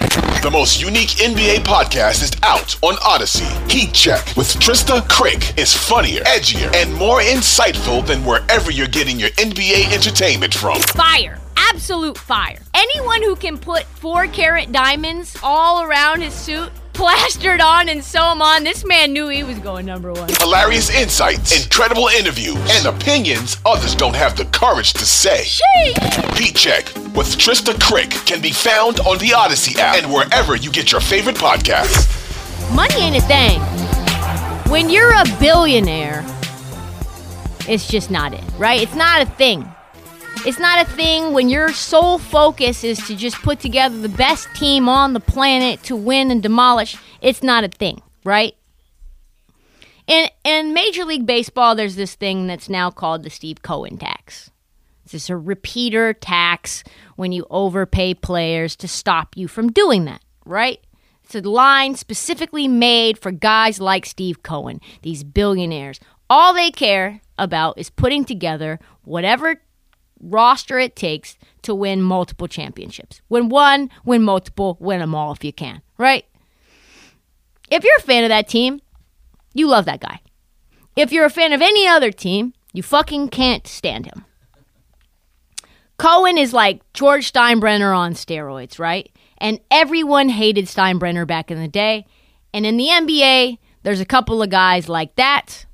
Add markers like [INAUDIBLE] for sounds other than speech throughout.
The most unique NBA podcast is out on Audacy. Heat Check with Trysta Krick is funnier, edgier, and more insightful than wherever you're getting your NBA entertainment from. Fire. Absolute fire. Anyone who can put four carat diamonds all around his suit plastered on and sew them on. This man knew he was going number one. Hilarious insights, incredible interviews, and opinions others don't have the courage to say. Sheesh. Heat Check with Trysta Krick can be found on the Audacy app and wherever you get your favorite podcasts. Money ain't a thing. When you're a billionaire, it's just not it, right? It's not a thing. It's not a thing when your sole focus is to just put together the best team on the planet to win and demolish. It's not a thing, right? In in Major League Baseball, there's this thing that's now called the Steve Cohen tax. It's just a repeater tax when you overpay players to stop you from doing that, right? It's a line specifically made for guys like Steve Cohen, these billionaires. All they care about is putting together whatever roster it takes to win multiple championships. Win one, win multiple, win them all if you can, right? If you're a fan of that team, you love that guy. If you're a fan of any other team, you fucking can't stand him. Cohen is like George Steinbrenner on steroids, right? And everyone hated Steinbrenner back in the day. And in the NBA, there's a couple of guys like that.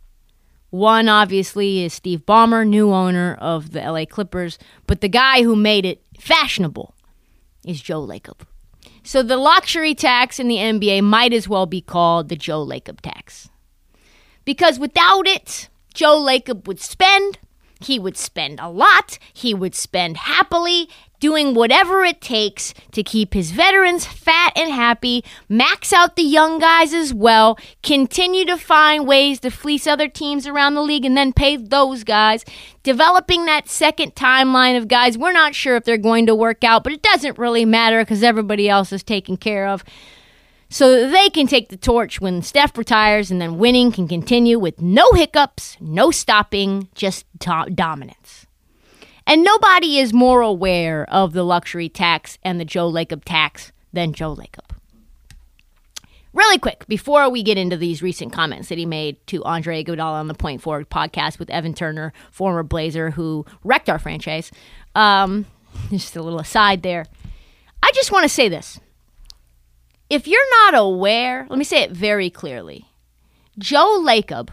One, obviously, is Steve Ballmer, new owner of the LA Clippers. But the guy who made it fashionable is Joe Lacob. So the luxury tax in the NBA might as well be called the Joe Lacob tax. Because without it, Joe Lacob would spend, he would spend a lot, he would spend happily, doing whatever it takes to keep his veterans fat and happy, max out the young guys as well, continue to find ways to fleece other teams around the league and then pay those guys, developing that second timeline of guys we're not sure if they're going to work out, but it doesn't really matter because everybody else is taken care of. So they can take the torch when Steph retires and then winning can continue with no hiccups, no stopping, just do- dominance. And nobody is more aware of the luxury tax and the Joe Lacob tax than Joe Lacob. Really quick, before we get into these recent comments that he made to Andre Iguodala on the Point Forward podcast with Evan Turner, former Blazer who wrecked our franchise, um, just a little aside there. I just want to say this. If you're not aware, let me say it very clearly. Joe Lacob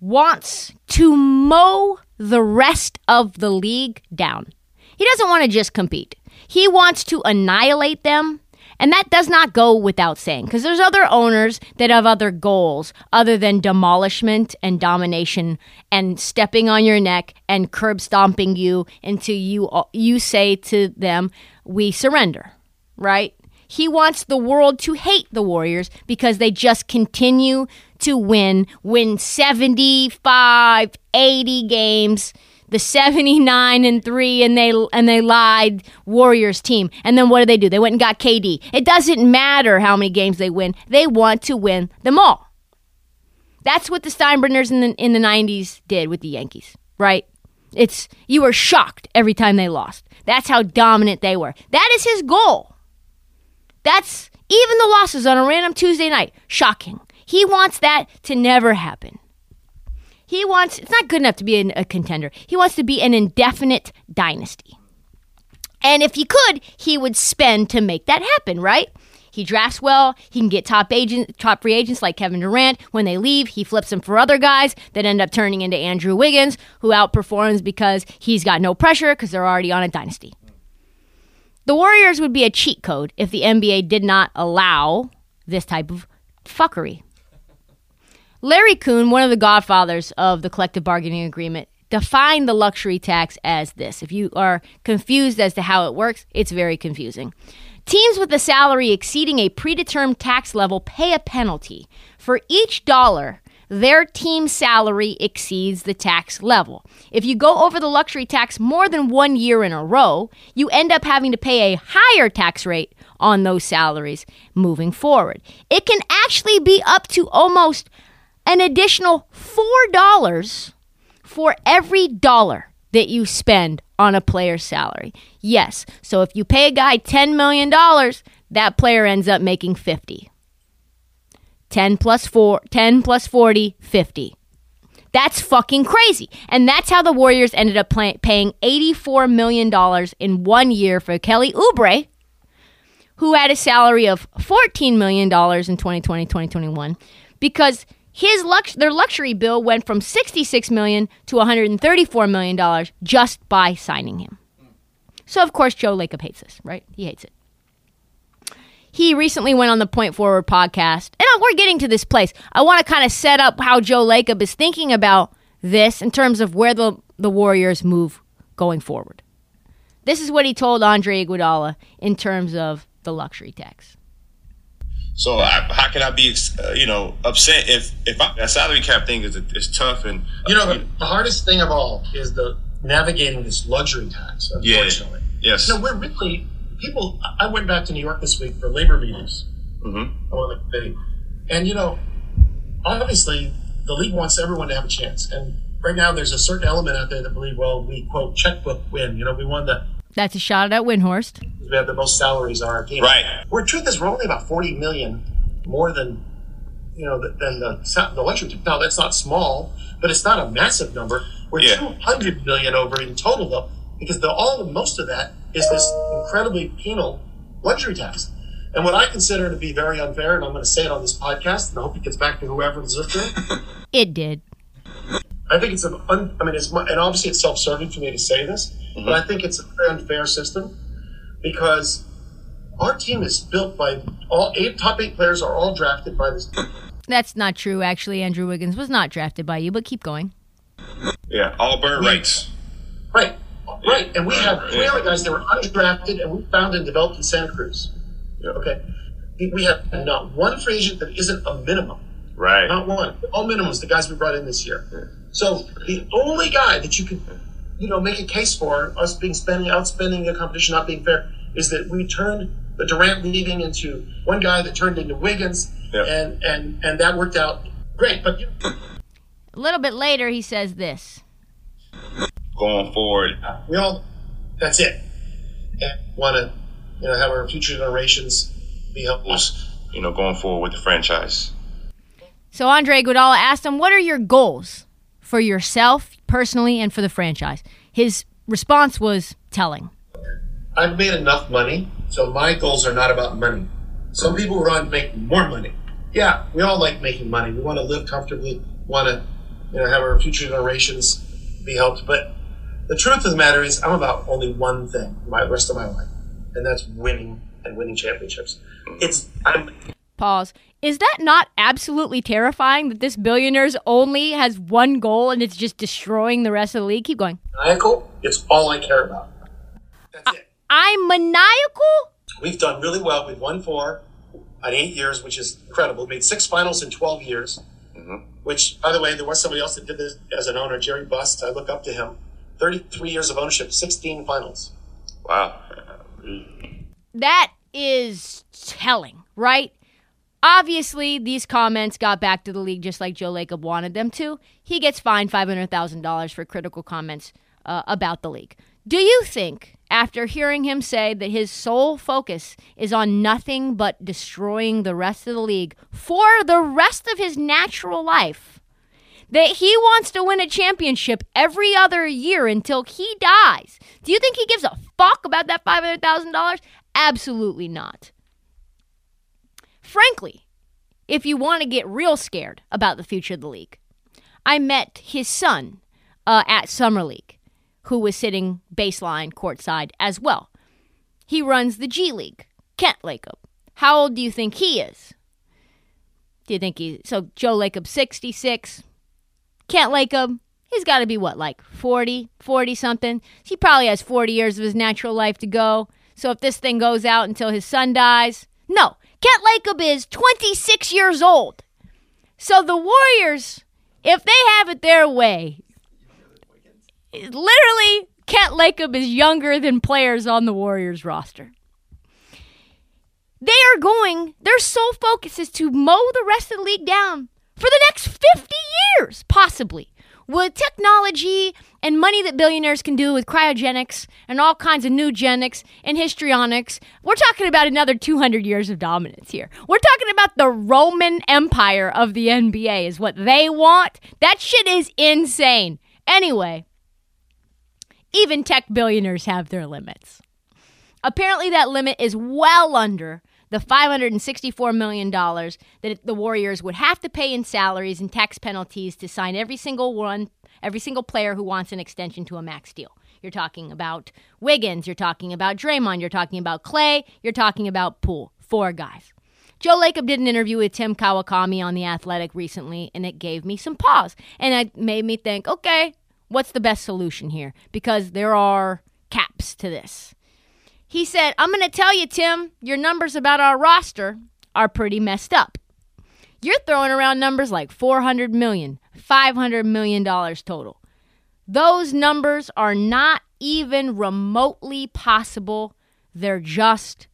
wants to mow the rest of the league down. He doesn't want to just compete. He wants to annihilate them. And that does not go without saying because there's other owners that have other goals other than demolishment and domination and stepping on your neck and curb stomping you until you you say to them, "We surrender." Right? He wants the world to hate the Warriors because they just continue to win, win 75, 80 games, the 79 and 3 and they and they lied Warriors team. And then what did they do? They went and got KD. It doesn't matter how many games they win. They want to win them all. That's what the Steinbrenners in the in the 90s did with the Yankees, right? It's you were shocked every time they lost. That's how dominant they were. That is his goal. That's even the losses on a random Tuesday night. Shocking. He wants that to never happen. He wants, it's not good enough to be an, a contender. He wants to be an indefinite dynasty. And if he could, he would spend to make that happen, right? He drafts well. He can get top agent, top free agents like Kevin Durant. When they leave, he flips them for other guys that end up turning into Andrew Wiggins, who outperforms because he's got no pressure because they're already on a dynasty. The Warriors would be a cheat code if the NBA did not allow this type of fuckery. Larry Coon, one of the godfathers of the collective bargaining agreement, defined the luxury tax as this. If you are confused as to how it works, it's very confusing. Teams with a salary exceeding a predetermined tax level pay a penalty for each dollar their team salary exceeds the tax level. If you go over the luxury tax more than one year in a row, you end up having to pay a higher tax rate on those salaries moving forward. It can actually be up to almost an additional $4 for every dollar that you spend on a player's salary. Yes, so if you pay a guy $10 million, that player ends up making 50. 10 plus 4, 10 plus 40, 50. That's fucking crazy. And that's how the Warriors ended up pay- paying $84 million in one year for Kelly Oubre, who had a salary of $14 million in 2020 2021, because his lux- their luxury bill went from 66 million to $134 million just by signing him. So, of course, Joe Lacob hates this, right? He hates it. He recently went on the Point Forward podcast, and uh, we're getting to this place. I want to kind of set up how Joe Lacob is thinking about this in terms of where the, the Warriors move going forward. This is what he told Andre Iguodala in terms of the luxury tax. So I, how can I be, uh, you know, upset if if I, that salary cap thing is is tough and you know the, the hardest thing of all is the navigating this luxury tax. Unfortunately, yeah. yes. No, we're really people. I went back to New York this week for labor meetings. Mm-hmm. I went like committee, and you know, obviously the league wants everyone to have a chance. And right now, there's a certain element out there that believe, well, we quote checkbook win. You know, we won the. That's a shot at Windhorst. We have the most salaries on our team. Right. Where truth is, we're only about 40 million more than you know than the the luxury tax. Now that's not small, but it's not a massive number. We're Yeah. 200 million over in total though, because the all the most of that is this incredibly penal luxury tax. And what I consider to be very unfair, and I'm going to say it on this podcast, and I hope it gets back to whoever's listening. [LAUGHS] It did. I think it's an un, I mean, it's and obviously it's self-serving for me to say this, but mm-hmm. I think it's a very unfair system because our team is built by all eight top eight players are all drafted by this. That's not true, actually. Andrew Wiggins was not drafted by you, but keep going. Yeah, all bird rights. Right, right, and we have three other guys that were undrafted and we found and developed in Santa Cruz. Okay, we have not one free agent that isn't a minimum. Right. Not one. All minimums, the guys we brought in this year. So the only guy that you could, you know, make a case for us being spending outspending the competition, not being fair, is that we turned the Durant leaving into one guy that turned into Wiggins, Yeah. and and and that worked out great. But you know, A little bit later, he says this. Going forward. we all, that's it. And want to, you know, have our future generations be helpful. You know, going forward with the franchise. So Andre Iguodala asked him, "What are your goals for yourself personally and for the franchise?" His response was telling. I've made enough money, so my goals are not about money. Some people to make more money. Yeah, we all like making money. We want to live comfortably, want to, you know, have our future generations be helped. But the truth of the matter is, I'm about only one thing my rest of my life, and that's winning and winning championships. It's I'm Pause. Is that not absolutely terrifying that this billionaire's only has one goal and it's just destroying the rest of the league? Keep going. maniacal. It's all I care about. That's it. I'm maniacal? We've done really well. We've won four in eight years, which is incredible. We've Made six finals in 12 years, mm-hmm. which, by the way, there was somebody else that did this as an owner, Jerry Buss. I look up to him. 33 years of ownership, 16 finals. Wow. That is telling, right? Obviously, these comments got back to the league just like Joe Lacob wanted them to. He gets fined $500,000 for critical comments uh, about the league. Do you think, after hearing him say that his sole focus is on nothing but destroying the rest of the league for the rest of his natural life, that he wants to win a championship every other year until he dies? Do you think he gives a fuck about that $500,000? Absolutely not. Frankly, if you want to get real scared about the future of the league, I met his son uh, at Summer League, who was sitting baseline courtside as well. He runs the G League, Kent Lacob. How old do you think he is? Do you think he so Joe Lacob 66, Kent Lacob he's got to be what like 40, 40 something. He probably has 40 years of his natural life to go. So if this thing goes out until his son dies, no. Kent Lacob is 26 years old. So the Warriors, if they have it their way, literally Kent Lacob is younger than players on the Warriors roster. They are going, their sole focus is to mow the rest of the league down for the next 50 years, possibly. With technology and money that billionaires can do with cryogenics and all kinds of new genics and histrionics, we're talking about another 200 years of dominance here. We're talking about the Roman Empire of the NBA, is what they want. That shit is insane. Anyway, even tech billionaires have their limits. Apparently, that limit is well under the $564 million that the Warriors would have to pay in salaries and tax penalties to sign every single one, every single player who wants an extension to a max deal. You're talking about Wiggins, you're talking about Draymond, you're talking about Klay, you're talking about Poole. Four guys. Joe Lacob did an interview with Tim Kawakami on The Athletic recently, and it gave me some pause. And it made me think, okay, what's the best solution here? Because there are caps to this. He said, I'm going to tell you, Tim, your numbers about our roster are pretty messed up. You're throwing around numbers like 400 million, 500 million dollars total. Those numbers are not even remotely possible. They're just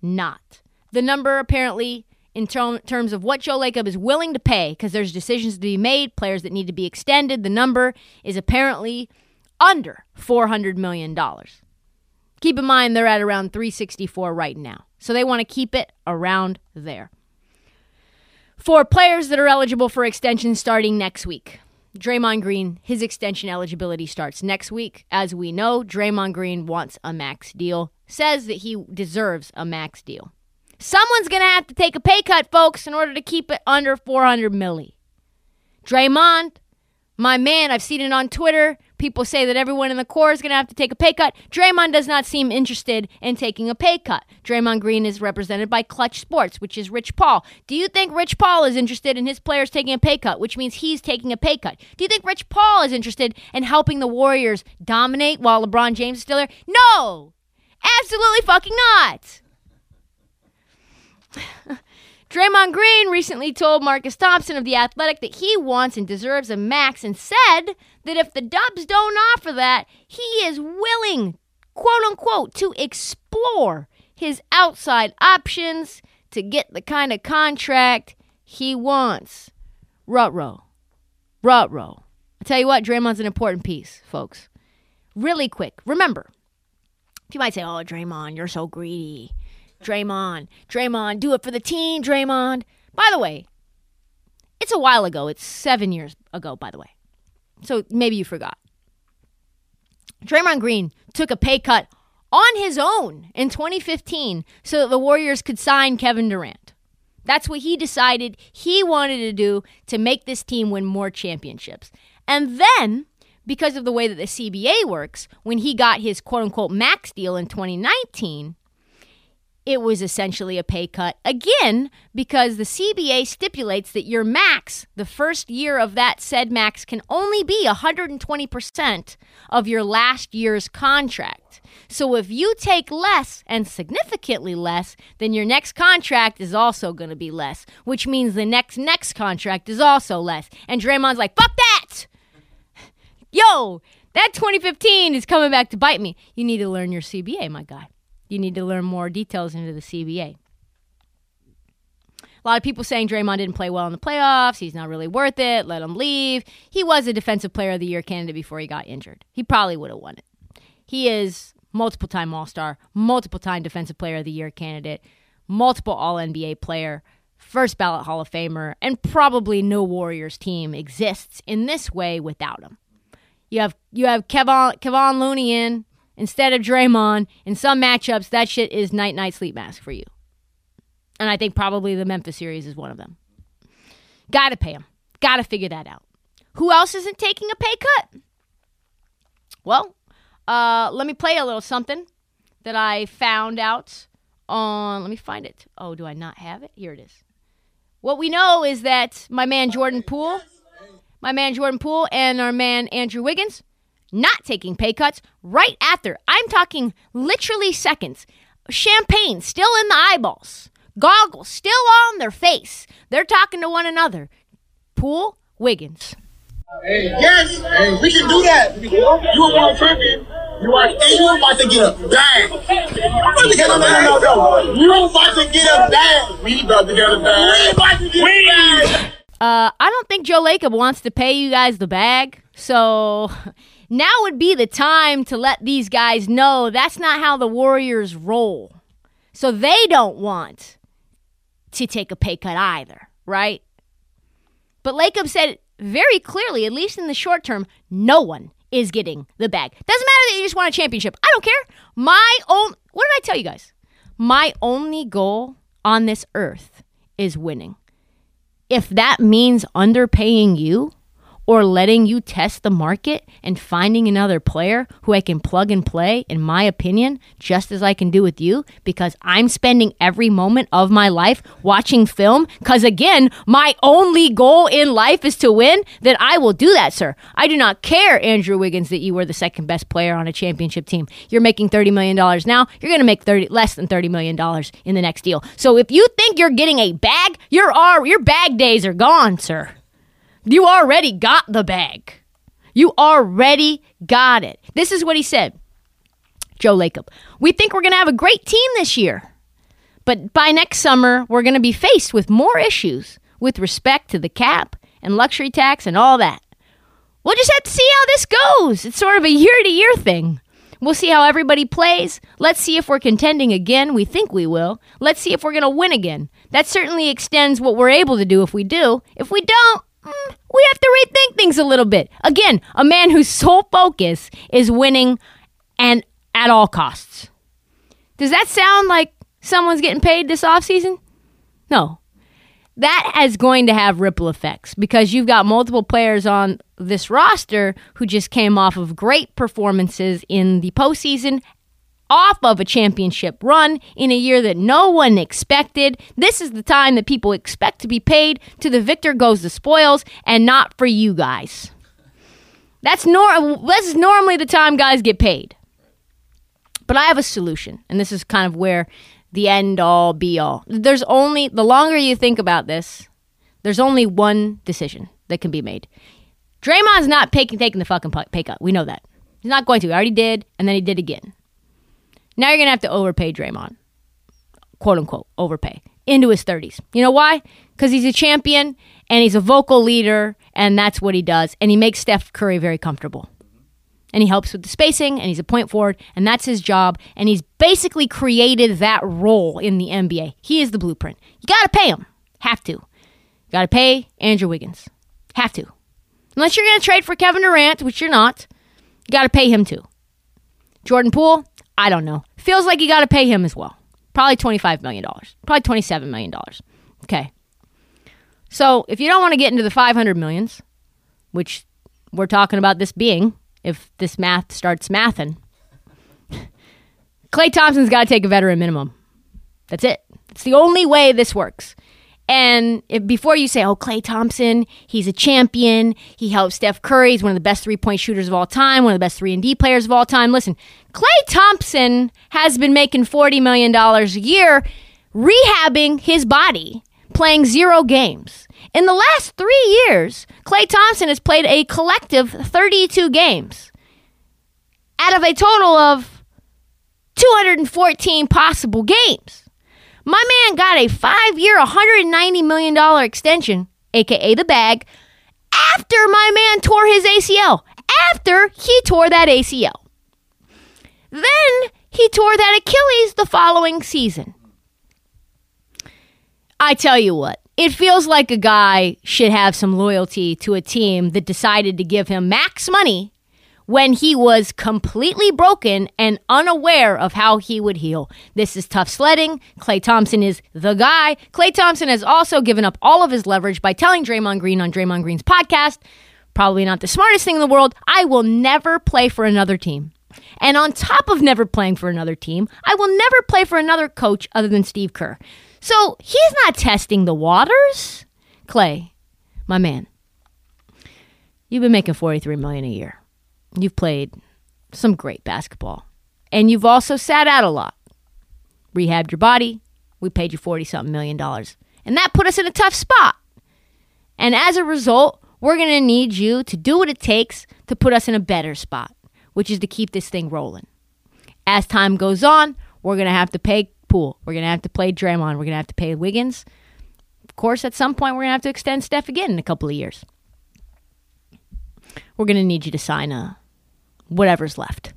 not. The number apparently in ter- terms of what Joe Lacob is willing to pay because there's decisions to be made, players that need to be extended, the number is apparently under 400 million dollars. Keep in mind they're at around 364 right now. So they want to keep it around there. For players that are eligible for extension starting next week, Draymond Green, his extension eligibility starts next week. As we know, Draymond Green wants a max deal, says that he deserves a max deal. Someone's going to have to take a pay cut, folks, in order to keep it under 400 milli. Draymond, my man, I've seen it on Twitter. People say that everyone in the core is going to have to take a pay cut. Draymond does not seem interested in taking a pay cut. Draymond Green is represented by Clutch Sports, which is Rich Paul. Do you think Rich Paul is interested in his players taking a pay cut, which means he's taking a pay cut? Do you think Rich Paul is interested in helping the Warriors dominate while LeBron James is still there? No! Absolutely fucking not! Draymond Green recently told Marcus Thompson of The Athletic that he wants and deserves a max and said that if the Dubs don't offer that, he is willing, quote unquote, to explore his outside options to get the kind of contract he wants. Rutro. Rutro. I tell you what, Draymond's an important piece, folks. Really quick. Remember, you might say, oh, Draymond, you're so greedy. Draymond, Draymond, do it for the team, Draymond. By the way, it's a while ago. It's seven years ago, by the way. So maybe you forgot. Draymond Green took a pay cut on his own in 2015 so that the Warriors could sign Kevin Durant. That's what he decided he wanted to do to make this team win more championships. And then, because of the way that the CBA works, when he got his quote unquote max deal in 2019, it was essentially a pay cut again because the CBA stipulates that your max, the first year of that said max, can only be 120% of your last year's contract. So if you take less and significantly less, then your next contract is also going to be less, which means the next next contract is also less. And Draymond's like, fuck that! Yo, that 2015 is coming back to bite me. You need to learn your CBA, my guy you need to learn more details into the CBA. A lot of people saying Draymond didn't play well in the playoffs. He's not really worth it. Let him leave. He was a Defensive Player of the Year candidate before he got injured. He probably would have won it. He is multiple time All Star, multiple time Defensive Player of the Year candidate, multiple All NBA player, first ballot Hall of Famer, and probably no Warriors team exists in this way without him. You have you have Kevon Kevon Looney in instead of Draymond. In some matchups, that shit is night night sleep mask for you. And I think probably the Memphis series is one of them. Got to pay him. Got to figure that out. Who else isn't taking a pay cut? Well, uh, let me play a little something that I found out on. Let me find it. Oh, do I not have it? Here it is. What we know is that my man Jordan Poole, my man Jordan Poole, and our man Andrew Wiggins not taking pay cuts right after. I'm talking literally seconds. Champagne still in the eyeballs, goggles still on their face. They're talking to one another. Poole, Wiggins. Yes, we can do that. You are world champion. You are, and you're about to get a bag. No, no, no, no, no. You're about to get a bag. We about to get a bag. We about to get a bag. Uh, I don't think Joe Lacob wants to pay you guys the bag. So now would be the time to let these guys know that's not how the Warriors roll. So they don't want to take a pay cut either, right? But Lacob said very clearly, at least in the short term, no one is getting the bag. Doesn't matter that you just won a championship. I don't care. My own what did I tell you guys? My only goal on this earth is winning. If that means underpaying you, or letting you test the market and finding another player who I can plug and play, in my opinion, just as I can do with you, because I'm spending every moment of my life watching film. Because again, my only goal in life is to win, then I will do that, sir. I do not care, Andrew Wiggins, that you were the second best player on a championship team. You're making $30 million now. You're going to make 30, less than $30 million in the next deal. So if you think you're getting a bag, your, your bag days are gone, sir. You already got the bag. You already got it. This is what he said. Joe Lacob. We think we're going to have a great team this year. But by next summer, we're going to be faced with more issues with respect to the cap and luxury tax and all that. We'll just have to see how this goes. It's sort of a year to year thing. We'll see how everybody plays. Let's see if we're contending again. We think we will. Let's see if we're going to win again. That certainly extends what we're able to do if we do. If we don't, mm, we have to rethink things a little bit. Again, a man whose sole focus is winning and at all costs. Does that sound like someone's getting paid this offseason? No. That is going to have ripple effects because you've got multiple players on this roster who just came off of great performances in the postseason off of a championship run in a year that no one expected. This is the time that people expect to be paid. To the victor goes the spoils, and not for you guys. That's nor- this is normally the time guys get paid. But I have a solution, and this is kind of where the end all be all. There's only the longer you think about this, there's only one decision that can be made. Draymond's not taking taking the fucking pay cut. We know that. He's not going to. He already did, and then he did again. Now you're going to have to overpay Draymond, quote unquote, overpay into his 30s. You know why? Because he's a champion and he's a vocal leader, and that's what he does. And he makes Steph Curry very comfortable. And he helps with the spacing, and he's a point forward, and that's his job. And he's basically created that role in the NBA. He is the blueprint. You got to pay him. Have to. Got to pay Andrew Wiggins. Have to. Unless you're going to trade for Kevin Durant, which you're not, you got to pay him too. Jordan Poole, I don't know. Feels like you got to pay him as well. Probably $25 million. Probably $27 million. Okay. So if you don't want to get into the 500 millions, which we're talking about this being, if this math starts mathing, [LAUGHS] Klay Thompson's got to take a veteran minimum. That's it. It's the only way this works. And before you say, oh, Klay Thompson, he's a champion. He helps Steph Curry. He's one of the best three point shooters of all time, one of the best 3 and D players of all time. Listen, Klay Thompson has been making $40 million a year rehabbing his body, playing zero games. In the last three years, Klay Thompson has played a collective 32 games out of a total of 214 possible games. My man got a five year, $190 million extension, aka the bag, after my man tore his ACL. After he tore that ACL. Then he tore that Achilles the following season. I tell you what, it feels like a guy should have some loyalty to a team that decided to give him max money when he was completely broken and unaware of how he would heal. This is tough sledding. Klay Thompson is the guy. Klay Thompson has also given up all of his leverage by telling Draymond Green on Draymond Green's podcast, probably not the smartest thing in the world, I will never play for another team. And on top of never playing for another team, I will never play for another coach other than Steve Kerr. So he's not testing the waters. Klay, my man, you've been making 43 million a year. You've played some great basketball. And you've also sat out a lot. Rehabbed your body. We paid you 40 something million dollars. And that put us in a tough spot. And as a result, we're going to need you to do what it takes to put us in a better spot, which is to keep this thing rolling. As time goes on, we're going to have to pay Poole. We're going to have to play Draymond. We're going to have to pay Wiggins. Of course, at some point, we're going to have to extend Steph again in a couple of years. We're going to need you to sign a whatever's left.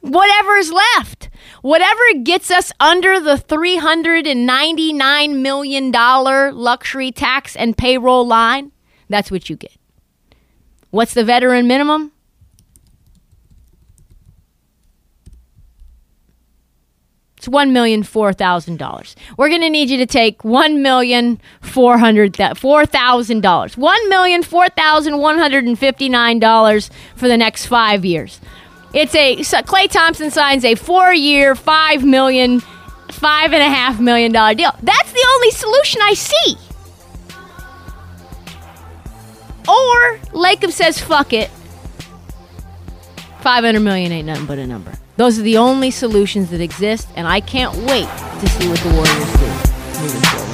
Whatever's left. Whatever gets us under the $399 million luxury tax and payroll line, that's what you get. What's the veteran minimum? It's one million four thousand dollars. We're going to need you to take one million four hundred four thousand dollars. One million four thousand one hundred and fifty nine dollars for the next five years. It's a so Klay Thompson signs a four year, five million, five and a half million dollar deal. That's the only solution I see. Or Lacob says fuck it. Five hundred million ain't nothing but a number. Those are the only solutions that exist, and I can't wait to see what the Warriors do moving forward.